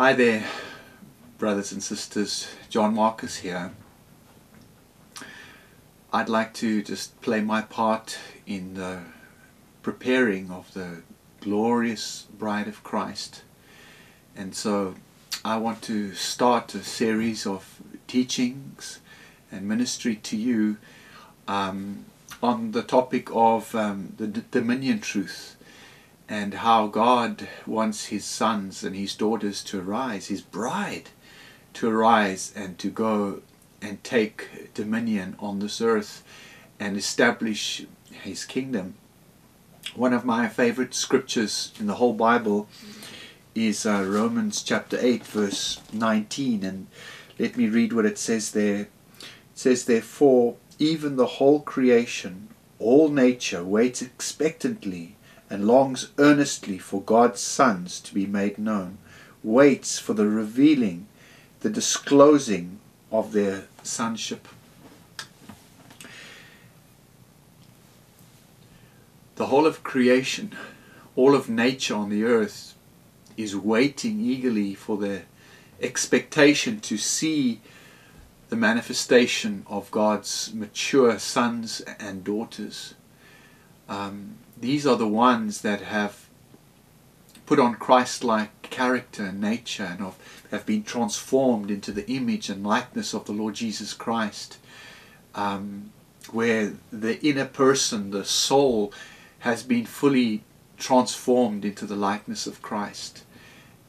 Hi there, brothers and sisters. John Marcus here. I'd like to just play my part in the preparing of the glorious bride of Christ. And so I want to start a series of teachings and ministry to you um, on the topic of um, the dominion truth and how God wants his sons and his daughters to arise, his bride to arise and to go and take dominion on this earth and establish his kingdom. One of my favorite scriptures in the whole Bible is uh, Romans chapter 8, verse 19. And let me read what it says there. It says, Therefore, even the whole creation, all nature, waits expectantly and longs earnestly for God's sons to be made known, waits for the revealing, the disclosing of their sonship. The whole of creation, all of nature on the earth is waiting eagerly for the expectation to see the manifestation of God's mature sons and daughters. Um, these are the ones that have put on Christ-like character and nature and have been transformed into the image and likeness of the Lord Jesus Christ, um, where the inner person, the soul, has been fully transformed into the likeness of Christ.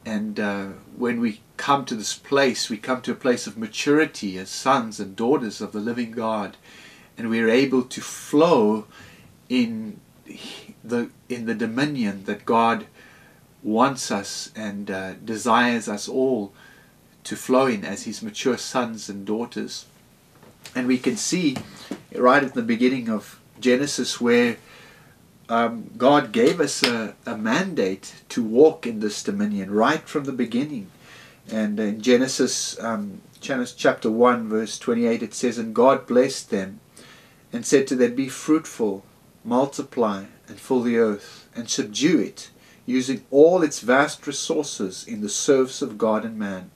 And uh, when we come to this place, we come to a place of maturity as sons and daughters of the living God, and we are able to flow in the in the dominion that God wants us and uh, desires us all to flow in as His mature sons and daughters. And we can see right at the beginning of Genesis where um, God gave us a, a, mandate to walk in this dominion right from the beginning. And in Genesis, um, Genesis chapter 1, verse 28, it says, And God blessed them and said to them, Be fruitful, multiply, and fill the earth, and subdue it, using all its vast resources in the service of God and man,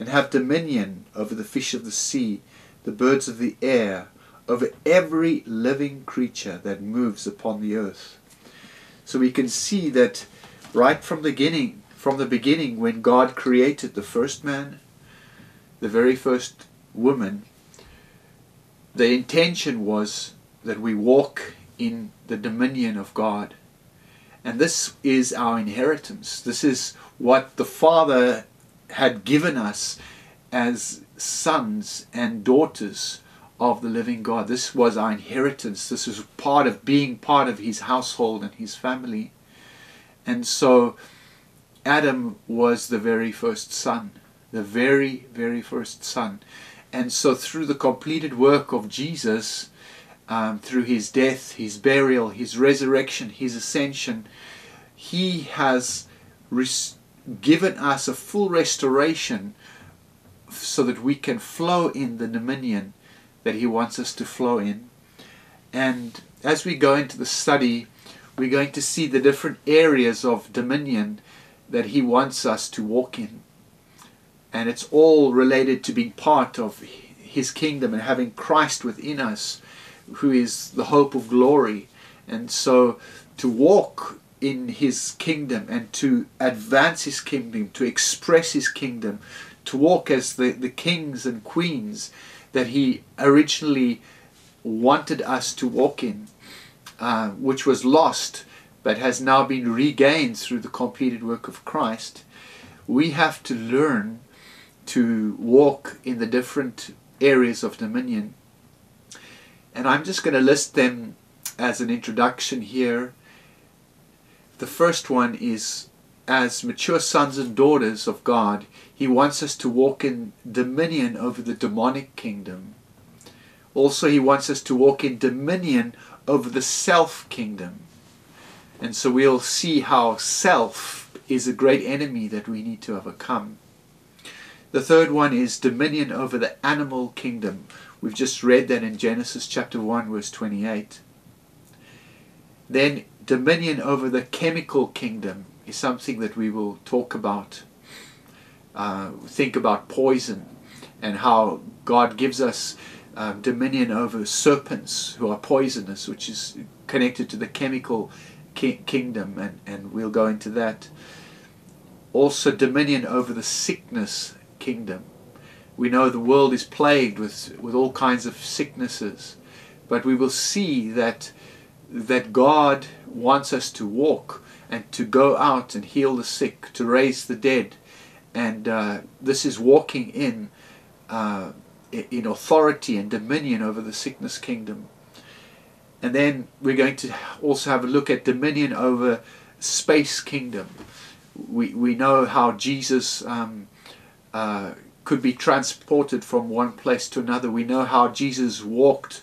and have dominion over the fish of the sea, the birds of the air, over every living creature that moves upon the earth. So we can see that right from the beginning, from the beginning when God created the first man, the very first woman, the intention was that we walk in the dominion of God. And this is our inheritance. This is what the Father had given us as sons and daughters of the living God. This was our inheritance. This was part of being part of his household and his family. And so Adam was the very first son, the very, very first son. And so through the completed work of Jesus, um, through his death, his burial, his resurrection, his ascension, he has res- given us a full restoration so that we can flow in the dominion that he wants us to flow in. And as we go into the study, we're going to see the different areas of dominion that he wants us to walk in. And it's all related to being part of his kingdom and having Christ within us who is the hope of glory. And so to walk in his kingdom and to advance his kingdom, to express his kingdom, to walk as the, the kings and queens that he originally wanted us to walk in, uh, which was lost but has now been regained through the completed work of Christ, we have to learn to walk in the different areas of dominion and I'm just going to list them as an introduction here. The first one is as mature sons and daughters of God, He wants us to walk in dominion over the demonic kingdom. Also, He wants us to walk in dominion over the self kingdom. And so we'll see how self is a great enemy that we need to overcome. The third one is dominion over the animal kingdom. We've just read that in Genesis chapter 1, verse 28. Then, dominion over the chemical kingdom is something that we will talk about. uh, think about poison and how God gives us um, dominion over serpents who are poisonous, which is connected to the chemical ki- kingdom, and, and we'll go into that. Also, dominion over the sickness kingdom. We know the world is plagued with, with all kinds of sicknesses, but we will see that, that God wants us to walk and to go out and heal the sick, to raise the dead. And uh, this is walking in uh, in authority and dominion over the sickness kingdom. And then we're going to also have a look at dominion over space kingdom. We, we know how Jesus um, uh, could be transported from one place to another. We know how Jesus walked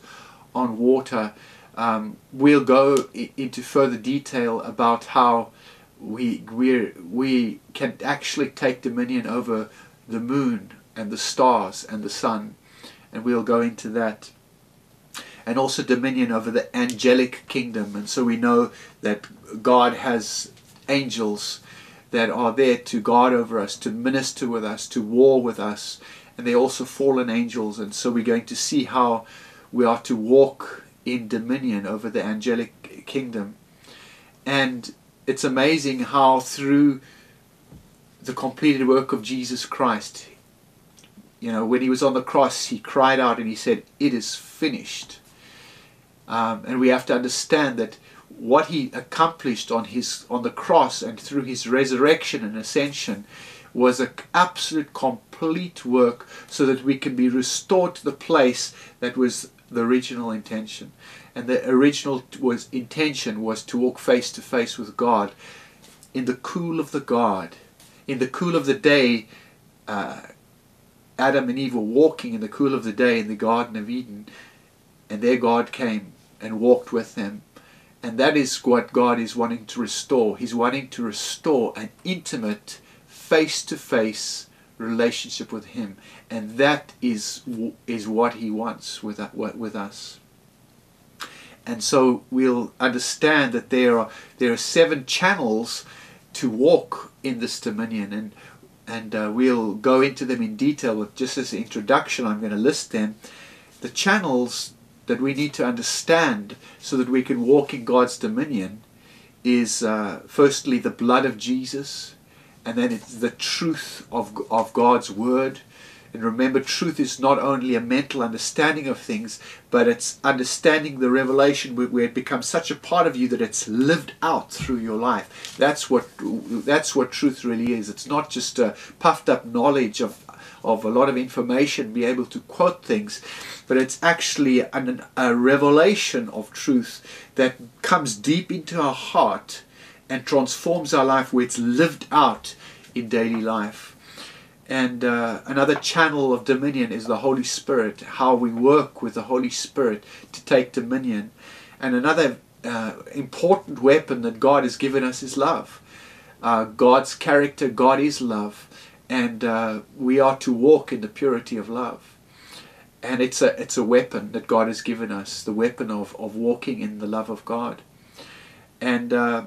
on water. Um, we'll go into further detail about how we we we can actually take dominion over the moon and the stars and the sun, and we'll go into that. And also dominion over the angelic kingdom, and so we know that God has angels that are there to guard over us, to minister with us, to war with us, and they're also fallen angels, and so we're going to see how we are to walk in dominion over the angelic kingdom. And it's amazing how through the completed work of Jesus Christ, you know, when he was on the cross, he cried out and he said, It is finished. Um, and we have to understand that what he accomplished on his on the cross and through his resurrection and ascension was an absolute complete work so that we can be restored to the place that was the original intention and the original was intention was to walk face to face with God in the cool of the God in the cool of the day uh, Adam and Eve were walking in the cool of the day in the Garden of Eden, and there God came and walked with them. And that is what God is wanting to restore. He's wanting to restore an intimate, face to face relationship with Him. And that is, is what He wants with, with us. And so we'll understand that there are, there are seven channels to walk in this dominion. And and uh, we'll go into them in detail with just as an introduction I'm going to list them the channels that we need to understand so that we can walk in God's dominion is uh, firstly the blood of Jesus and then it's the truth of, of God's word and remember, truth is not only a mental understanding of things, but it's understanding the revelation where it becomes such a part of you that it's lived out through your life. That's what that's what truth really is. It's not just a puffed up knowledge of of a lot of information, be able to quote things, but it's actually an, a revelation of truth that comes deep into our heart and transforms our life where it's lived out in daily life. And uh, another channel of dominion is the Holy Spirit, how we work with the Holy Spirit to take dominion. And another uh, important weapon that God has given us is love. Uh, God's character, God is love, and uh, we are to walk in the purity of love. And it's a, it's a weapon that God has given us, the weapon of, of walking in the love of God. And uh,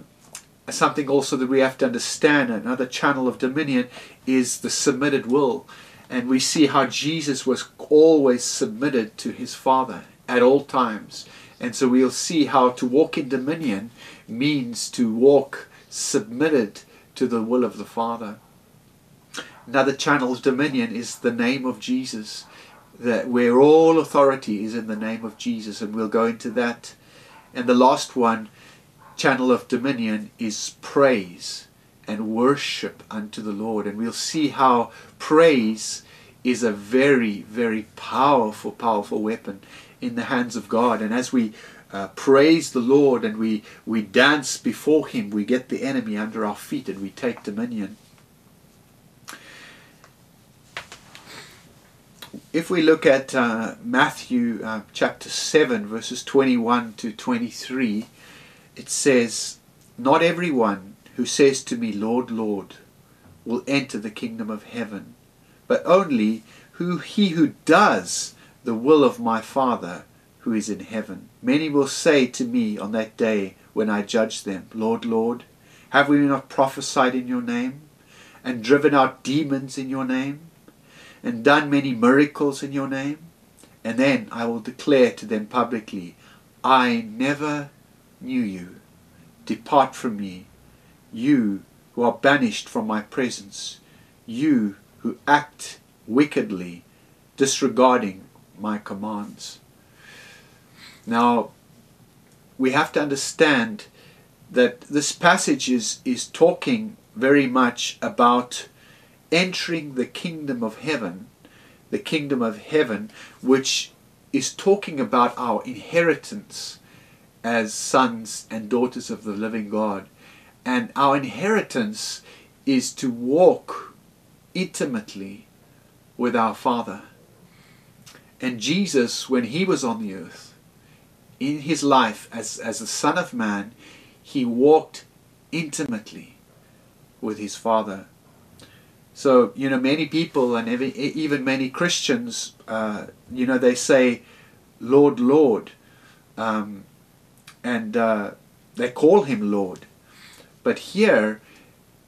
something also that we have to understand, another channel of dominion, is the submitted will. And we see how Jesus was always submitted to his Father at all times. And so we'll see how to walk in dominion means to walk submitted to the will of the Father. Another channel of dominion is the name of Jesus, that where all authority is in the name of Jesus, and we'll go into that. And the last one channel of dominion is praise and worship unto the Lord. And we'll see how praise is a very, very powerful, powerful weapon in the hands of God. And as we uh, praise the Lord and we, we dance before Him, we get the enemy under our feet and we take dominion. If we look at uh, Matthew uh, chapter 7, verses 21 to 23, it says, Not everyone who says to me, Lord, Lord, will enter the kingdom of heaven, but only who he who does the will of my Father who is in heaven. Many will say to me on that day when I judge them, Lord, Lord, have we not prophesied in your name? and driven out demons in your name and done many miracles in your name? And then I will declare to them publicly, I never knew you. Depart from me, you who are banished from my presence, you who act wickedly, disregarding my commands. Now, we have to understand that this passage is, is talking very much about entering the kingdom of heaven, the kingdom of heaven, which is talking about our inheritance as sons and daughters of the living God. And our inheritance is to walk intimately with our Father. And Jesus, when he was on the earth, in his life as, as a Son of Man, he walked intimately with his Father. So, you know, many people and even many Christians, uh, you know, they say, Lord, Lord. Um, and uh, they call him Lord. But here,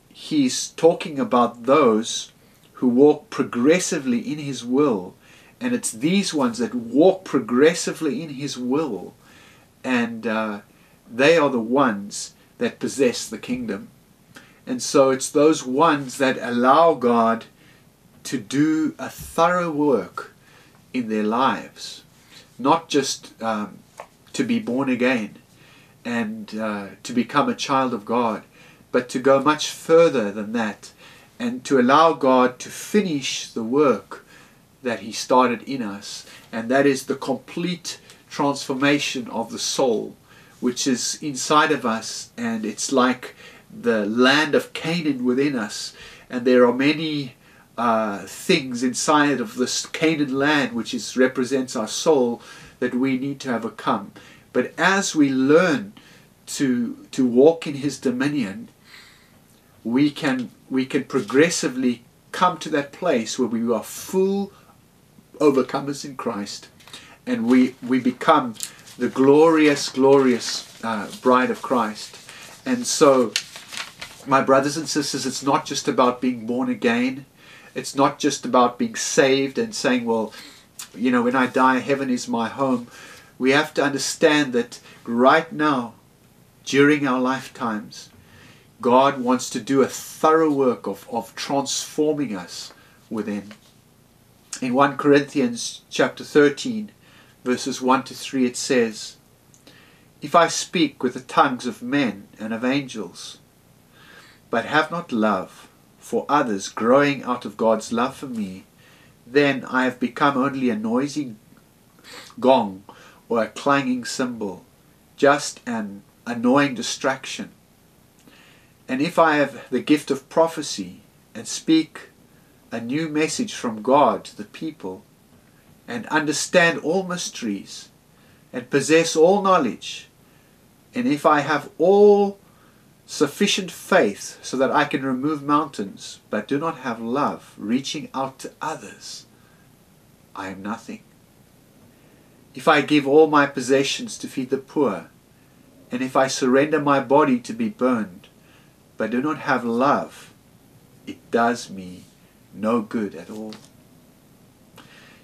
he's talking about those who walk progressively in his will. And it's these ones that walk progressively in his will. And uh, they are the ones that possess the kingdom. And so it's those ones that allow God to do a thorough work in their lives, not just um, to be born again and uh, to become a child of God, but to go much further than that and to allow God to finish the work that He started in us, and that is the complete transformation of the soul, which is inside of us, and it's like the land of Canaan within us, and there are many uh, things inside of this Canaan land, which is represents our soul, that we need to overcome. But as we learn to to walk in His dominion, we can we can progressively come to that place where we are full overcomers in Christ, and we we become the glorious, glorious uh, bride of Christ. And so my brothers and sisters, it's not just about being born again. It's not just about being saved and saying, well, you know, when I die, heaven is my home. We have to understand that right now, during our lifetimes, God wants to do a thorough work of, of transforming us within. In 1 Corinthians chapter 13, verses 1 to 3, it says, If I speak with the tongues of men and of angels, but have not love for others growing out of God's love for me, then I have become only a noisy gong or a clanging cymbal, just an annoying distraction. And if I have the gift of prophecy and speak a new message from God to the people, and understand all mysteries, and possess all knowledge, and if I have all sufficient faith so that I can remove mountains, but do not have love, reaching out to others, I am nothing. If I give all my possessions to feed the poor, and if I surrender my body to be burned, but do not have love, it does me no good at all.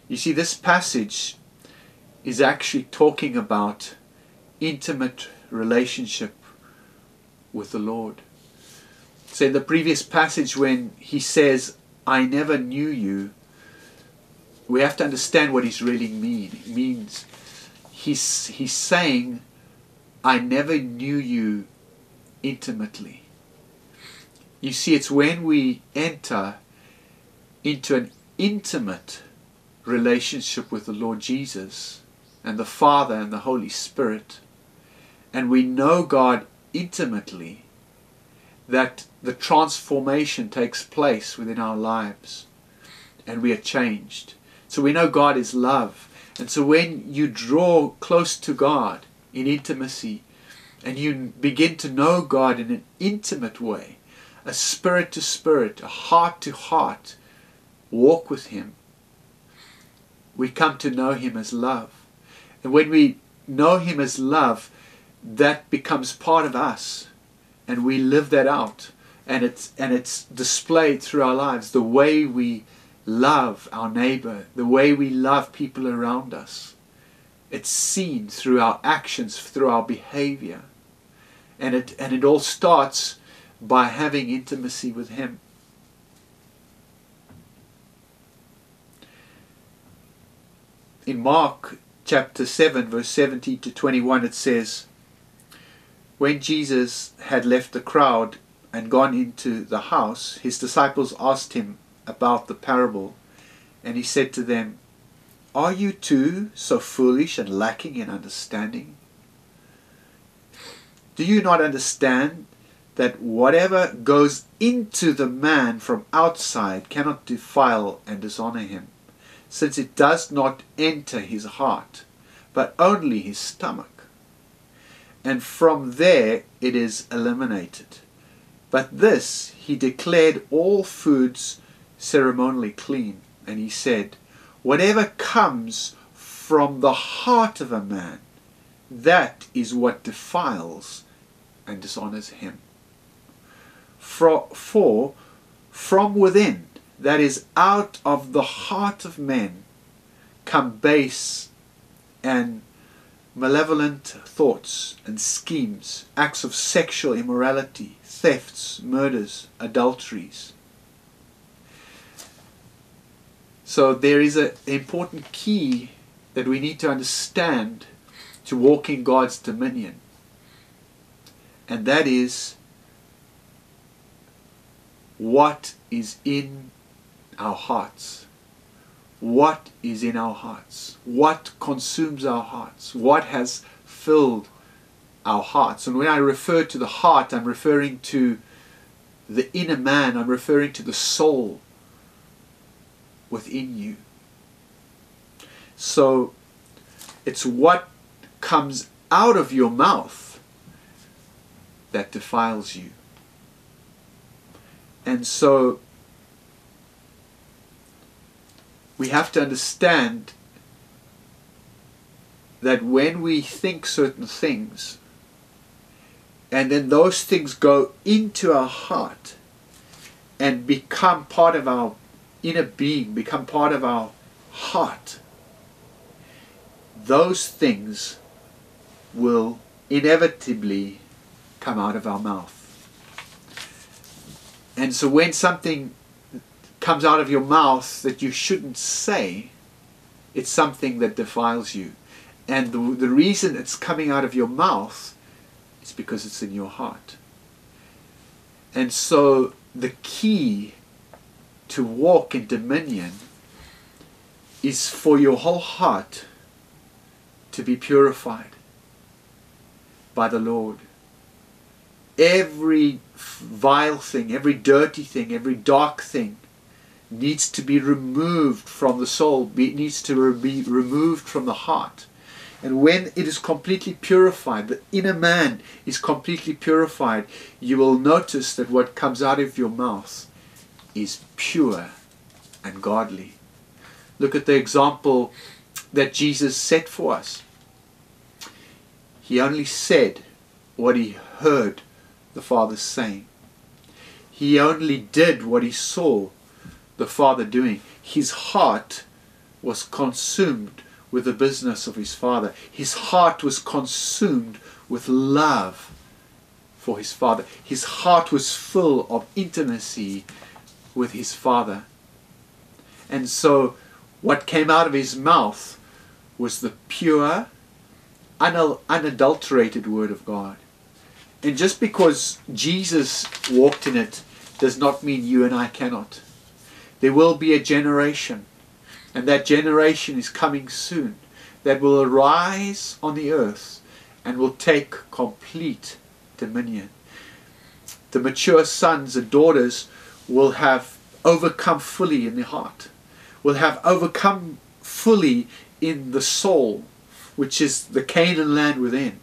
You see, this passage is actually talking about intimate relationship with the Lord. So in the previous passage when he says, I never knew you, we have to understand what he's really mean. It means he's, he's saying, I never knew you intimately. You see, it's when we enter into an intimate relationship with the Lord Jesus and the Father and the Holy Spirit, and we know God intimately that the transformation takes place within our lives and we are changed. So we know God is love. And so when you draw close to God in intimacy and you begin to know God in an intimate way, a spirit to spirit, a heart to heart, walk with Him, we come to know Him as love. And when we know Him as love, that becomes part of us and we live that out and it's and it's displayed through our lives. The way we love our neighbor the way we love people around us it's seen through our actions through our behavior. And it and it all starts by having intimacy with him. In mark chapter 7 verse 17 to 21 it says when jesus had left the crowd and gone into the house, his disciples asked him about the parable, and he said to them, Are you too so foolish and lacking in understanding? Do you not understand that whatever goes into the man from outside cannot defile and dishonor him, since it does not enter his heart, but only his stomach? And from there it is eliminated. But this he declared all foods ceremonially clean, and he said, Whatever comes from the heart of a man, that is what defiles and dishonors him. For, from within, that is out of the heart of men, come base and malevolent thoughts and schemes, acts of sexual immorality thefts, murders, adulteries. So there is an important key that we need to understand to walk in God's dominion. And that is what is in our hearts. What is in our hearts? What consumes our hearts? What has filled our hearts. And when I refer to the heart, I'm referring to the inner man, I'm referring to the soul within you. So it's what comes out of your mouth that defiles you. And so we have to understand that when we think certain things, and then those things go into our heart and become part of our inner being, become part of our heart. Those things will inevitably come out of our mouth. And so when something comes out of your mouth that you shouldn't say, it's something that defiles you. And the, the reason it's coming out of your mouth is because it's in your heart. And so the key to walk in dominion is for your whole heart to be purified by the Lord. Every vile thing, every dirty thing, every dark thing needs to be removed from the soul, it needs to be removed from the heart. And when it is completely purified, the inner man is completely purified, you will notice that what comes out of your mouth is pure and godly. Look at the example that Jesus set for us. He only said what he heard the Father saying. He only did what he saw the Father doing. His heart was consumed with the business of his father. His heart was consumed with love for his father. His heart was full of intimacy with his father. And so what came out of his mouth was the pure, unadulterated word of God. And just because Jesus walked in it does not mean you and I cannot. There will be a generation and that generation is coming soon that will arise on the earth and will take complete dominion. The mature sons and daughters will have overcome fully in the heart, will have overcome fully in the soul, which is the Canaan land within.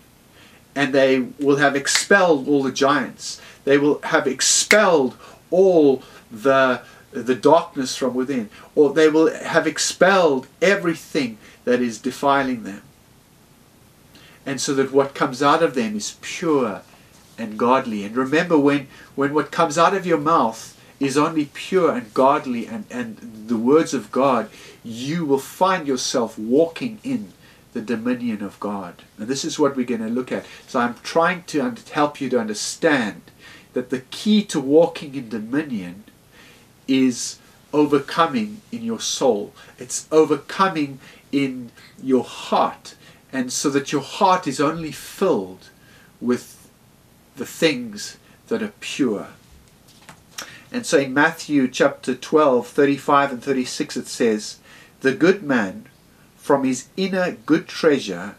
And they will have expelled all the giants. They will have expelled all the the darkness from within, or they will have expelled everything that is defiling them. And so that what comes out of them is pure and godly. And remember when, when what comes out of your mouth is only pure and godly and, and the words of God, you will find yourself walking in the dominion of God. And this is what we're going to look at. So I'm trying to help you to understand that the key to walking in dominion is overcoming in your soul. It's overcoming in your heart. And so that your heart is only filled with the things that are pure. And so in Matthew chapter 12, 35 and 36, it says, The good man from his inner good treasure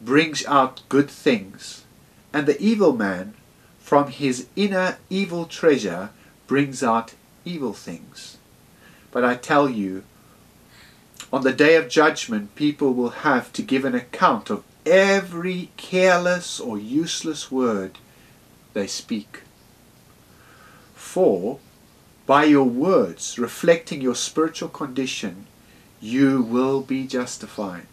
brings out good things, and the evil man from his inner evil treasure brings out evil things. But I tell you, on the day of judgment, people will have to give an account of every careless or useless word they speak. For by your words reflecting your spiritual condition, you will be justified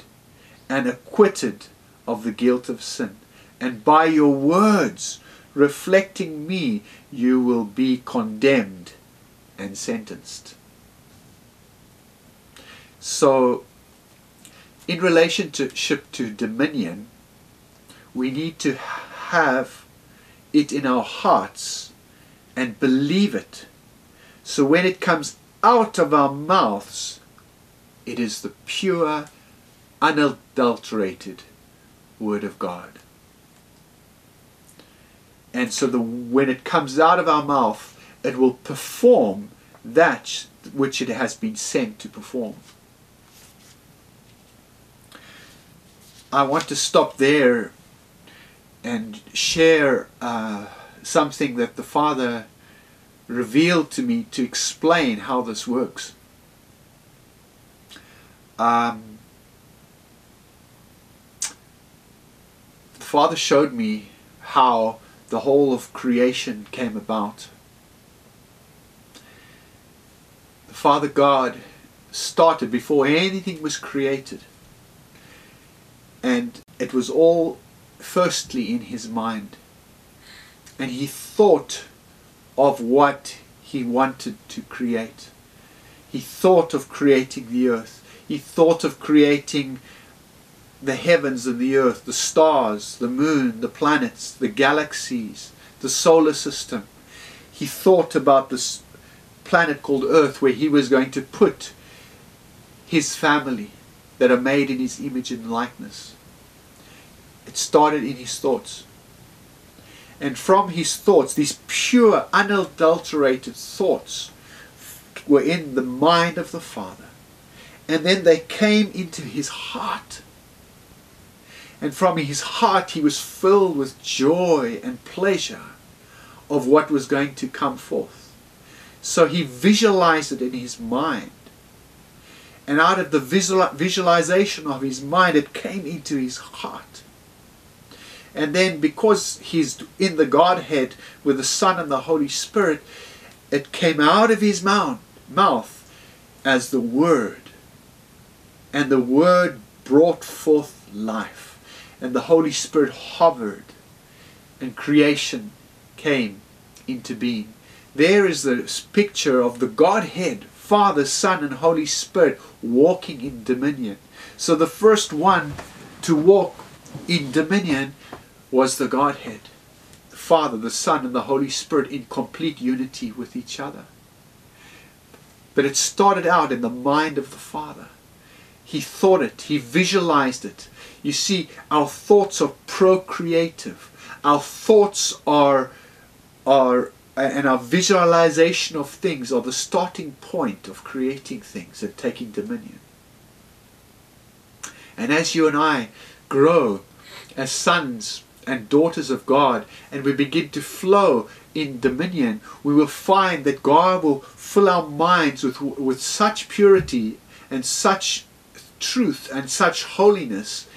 and acquitted of the guilt of sin. And by your words reflecting me, you will be condemned and sentenced. So, in relationship to dominion, we need to have it in our hearts and believe it. So when it comes out of our mouths, it is the pure, unadulterated Word of God. And so the, when it comes out of our mouth, it will perform that which it has been sent to perform. I want to stop there and share uh, something that the Father revealed to me to explain how this works. Um, the Father showed me how the whole of creation came about. The Father God started before anything was created and it was all firstly in his mind. And he thought of what he wanted to create. He thought of creating the earth. He thought of creating the heavens and the earth, the stars, the moon, the planets, the galaxies, the solar system. He thought about this planet called Earth where he was going to put his family that are made in his image and likeness. It started in his thoughts. And from his thoughts, these pure, unadulterated thoughts were in the mind of the Father. And then they came into his heart. And from his heart, he was filled with joy and pleasure of what was going to come forth. So he visualized it in his mind. And out of the visual, visualization of his mind, it came into his heart. And then because he's in the Godhead with the Son and the Holy Spirit, it came out of his mouth, mouth as the Word. And the Word brought forth life. And the Holy Spirit hovered. And creation came into being. There is the picture of the Godhead, Father, Son, and Holy Spirit walking in dominion. So the first one to walk in dominion was the Godhead, the Father, the Son, and the Holy Spirit in complete unity with each other. But it started out in the mind of the Father. He thought it, he visualized it. You see, our thoughts are procreative. Our thoughts are, are and our visualization of things are the starting point of creating things and taking dominion. And as you and I grow as sons and daughters of God and we begin to flow in dominion, we will find that God will fill our minds with, with such purity and such truth and such holiness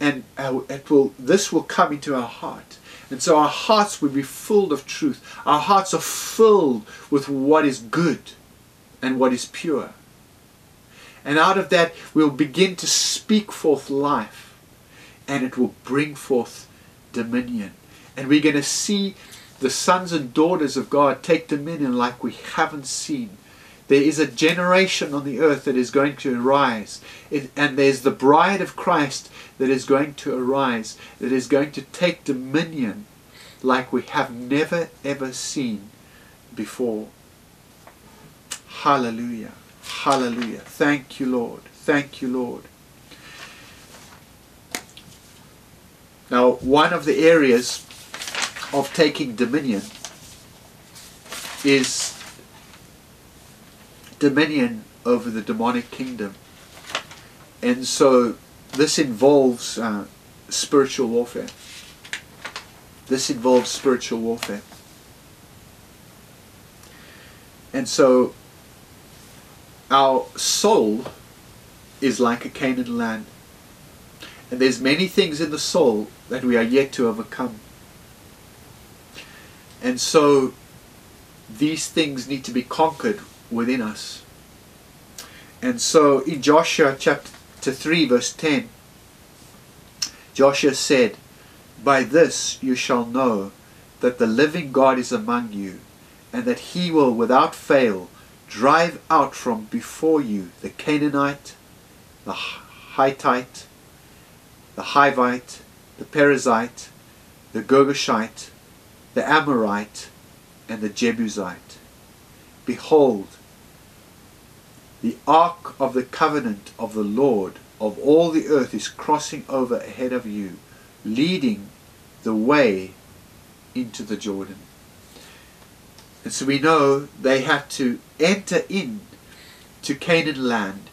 and it will, this will come into our heart. And so our hearts will be filled of truth. Our hearts are filled with what is good and what is pure. And out of that, we'll begin to speak forth life. And it will bring forth dominion. And we're going to see the sons and daughters of God take dominion like we haven't seen. There is a generation on the earth that is going to arise. It, and there's the bride of Christ that is going to arise, that is going to take dominion like we have never ever seen before. Hallelujah. Hallelujah. Thank you, Lord. Thank you, Lord. Now, one of the areas of taking dominion is dominion over the demonic kingdom. And so this involves uh, spiritual warfare. This involves spiritual warfare. And so our soul is like a Canaan land. And there's many things in the soul that we are yet to overcome. And so these things need to be conquered within us. And so in Joshua chapter 3 verse 10, Joshua said, By this you shall know that the living God is among you, and that he will without fail drive out from before you the Canaanite, the Hittite, the Hivite, the Perizzite, the Girgashite, the Amorite, and the Jebusite. Behold, the ark of the covenant of the Lord of all the earth is crossing over ahead of you, leading the way into the Jordan. And so we know they had to enter in to Canaan land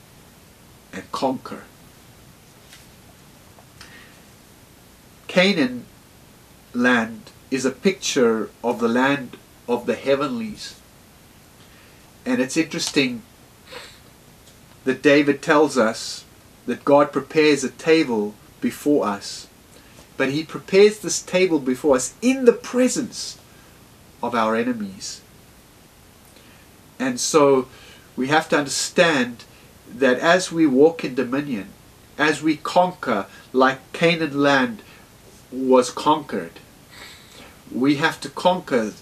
and conquer. Canaan land is a picture of the land of the heavenlies. And it's interesting that David tells us that God prepares a table before us. But he prepares this table before us in the presence of our enemies. And so we have to understand that as we walk in dominion, as we conquer like Canaan land was conquered, we have to conquer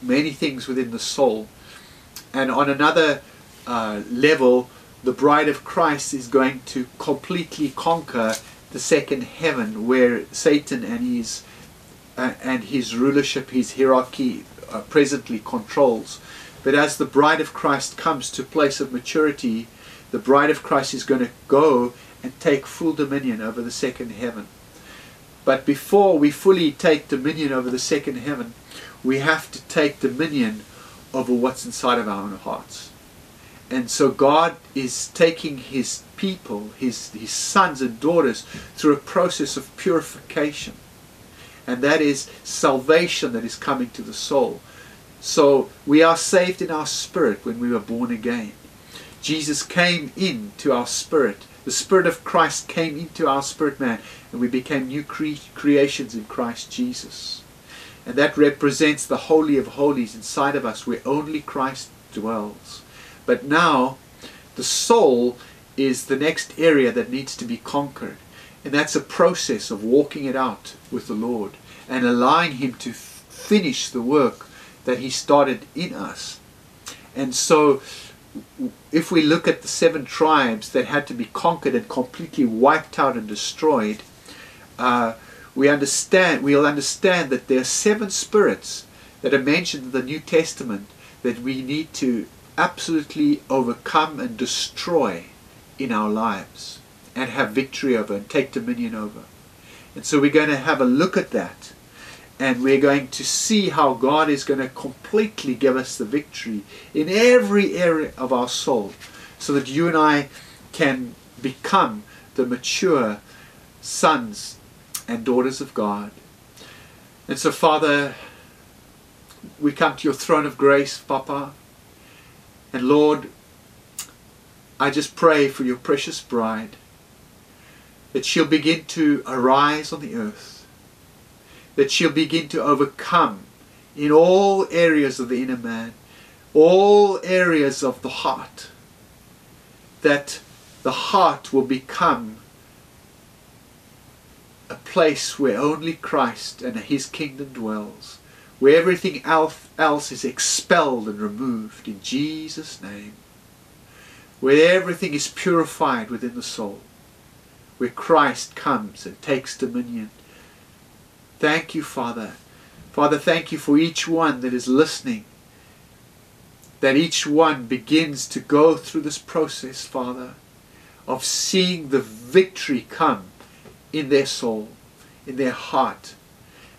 many things within the soul. And on another uh, level, the bride of Christ is going to completely conquer the second heaven where Satan and his uh, and his rulership, his hierarchy uh, presently controls. But as the bride of Christ comes to place of maturity, the bride of Christ is going to go and take full dominion over the second heaven. But before we fully take dominion over the second heaven, we have to take dominion over what's inside of our own hearts. And so God is taking his people, his, his sons and daughters, through a process of purification. And that is salvation that is coming to the soul. So we are saved in our spirit when we were born again. Jesus came into our spirit. The Spirit of Christ came into our spirit man, and we became new cre creations in Christ Jesus. And that represents the Holy of Holies inside of us, where only Christ dwells. But now, the soul is the next area that needs to be conquered. And that's a process of walking it out with the Lord and allowing Him to finish the work that He started in us. And so, if we look at the seven tribes that had to be conquered and completely wiped out and destroyed, uh, we understand we'll understand that there are seven spirits that are mentioned in the New Testament that we need to absolutely overcome and destroy in our lives and have victory over and take dominion over. And so we're going to have a look at that and we're going to see how God is going to completely give us the victory in every area of our soul so that you and I can become the mature sons and daughters of God. And so, Father, we come to your throne of grace, Papa. And Lord, I just pray for your precious bride that she'll begin to arise on the earth, that she'll begin to overcome in all areas of the inner man, all areas of the heart, that the heart will become a place where only Christ and his kingdom dwells, where everything else is expelled and removed in Jesus' name, where everything is purified within the soul, where Christ comes and takes dominion. Thank you, Father. Father, thank you for each one that is listening, that each one begins to go through this process, Father, of seeing the victory come in their soul, in their heart,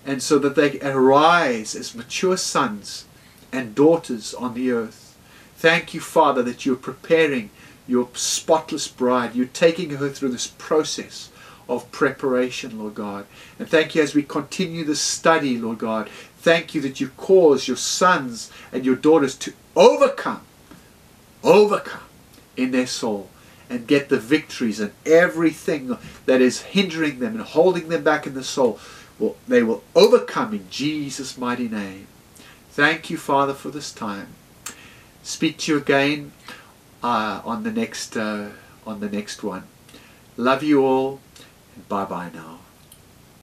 and so that they arise as mature sons and daughters on the earth. Thank you, Father, that you're preparing your spotless bride. You're taking her through this process of preparation, Lord God. And thank you as we continue the study, Lord God. Thank you that you cause your sons and your daughters to overcome, overcome in their soul and get the victories and everything that is hindering them and holding them back in the soul, well, they will overcome in Jesus' mighty name. Thank you, Father, for this time. Speak to you again uh, on the next uh, on the next one. Love you all, bye bye now.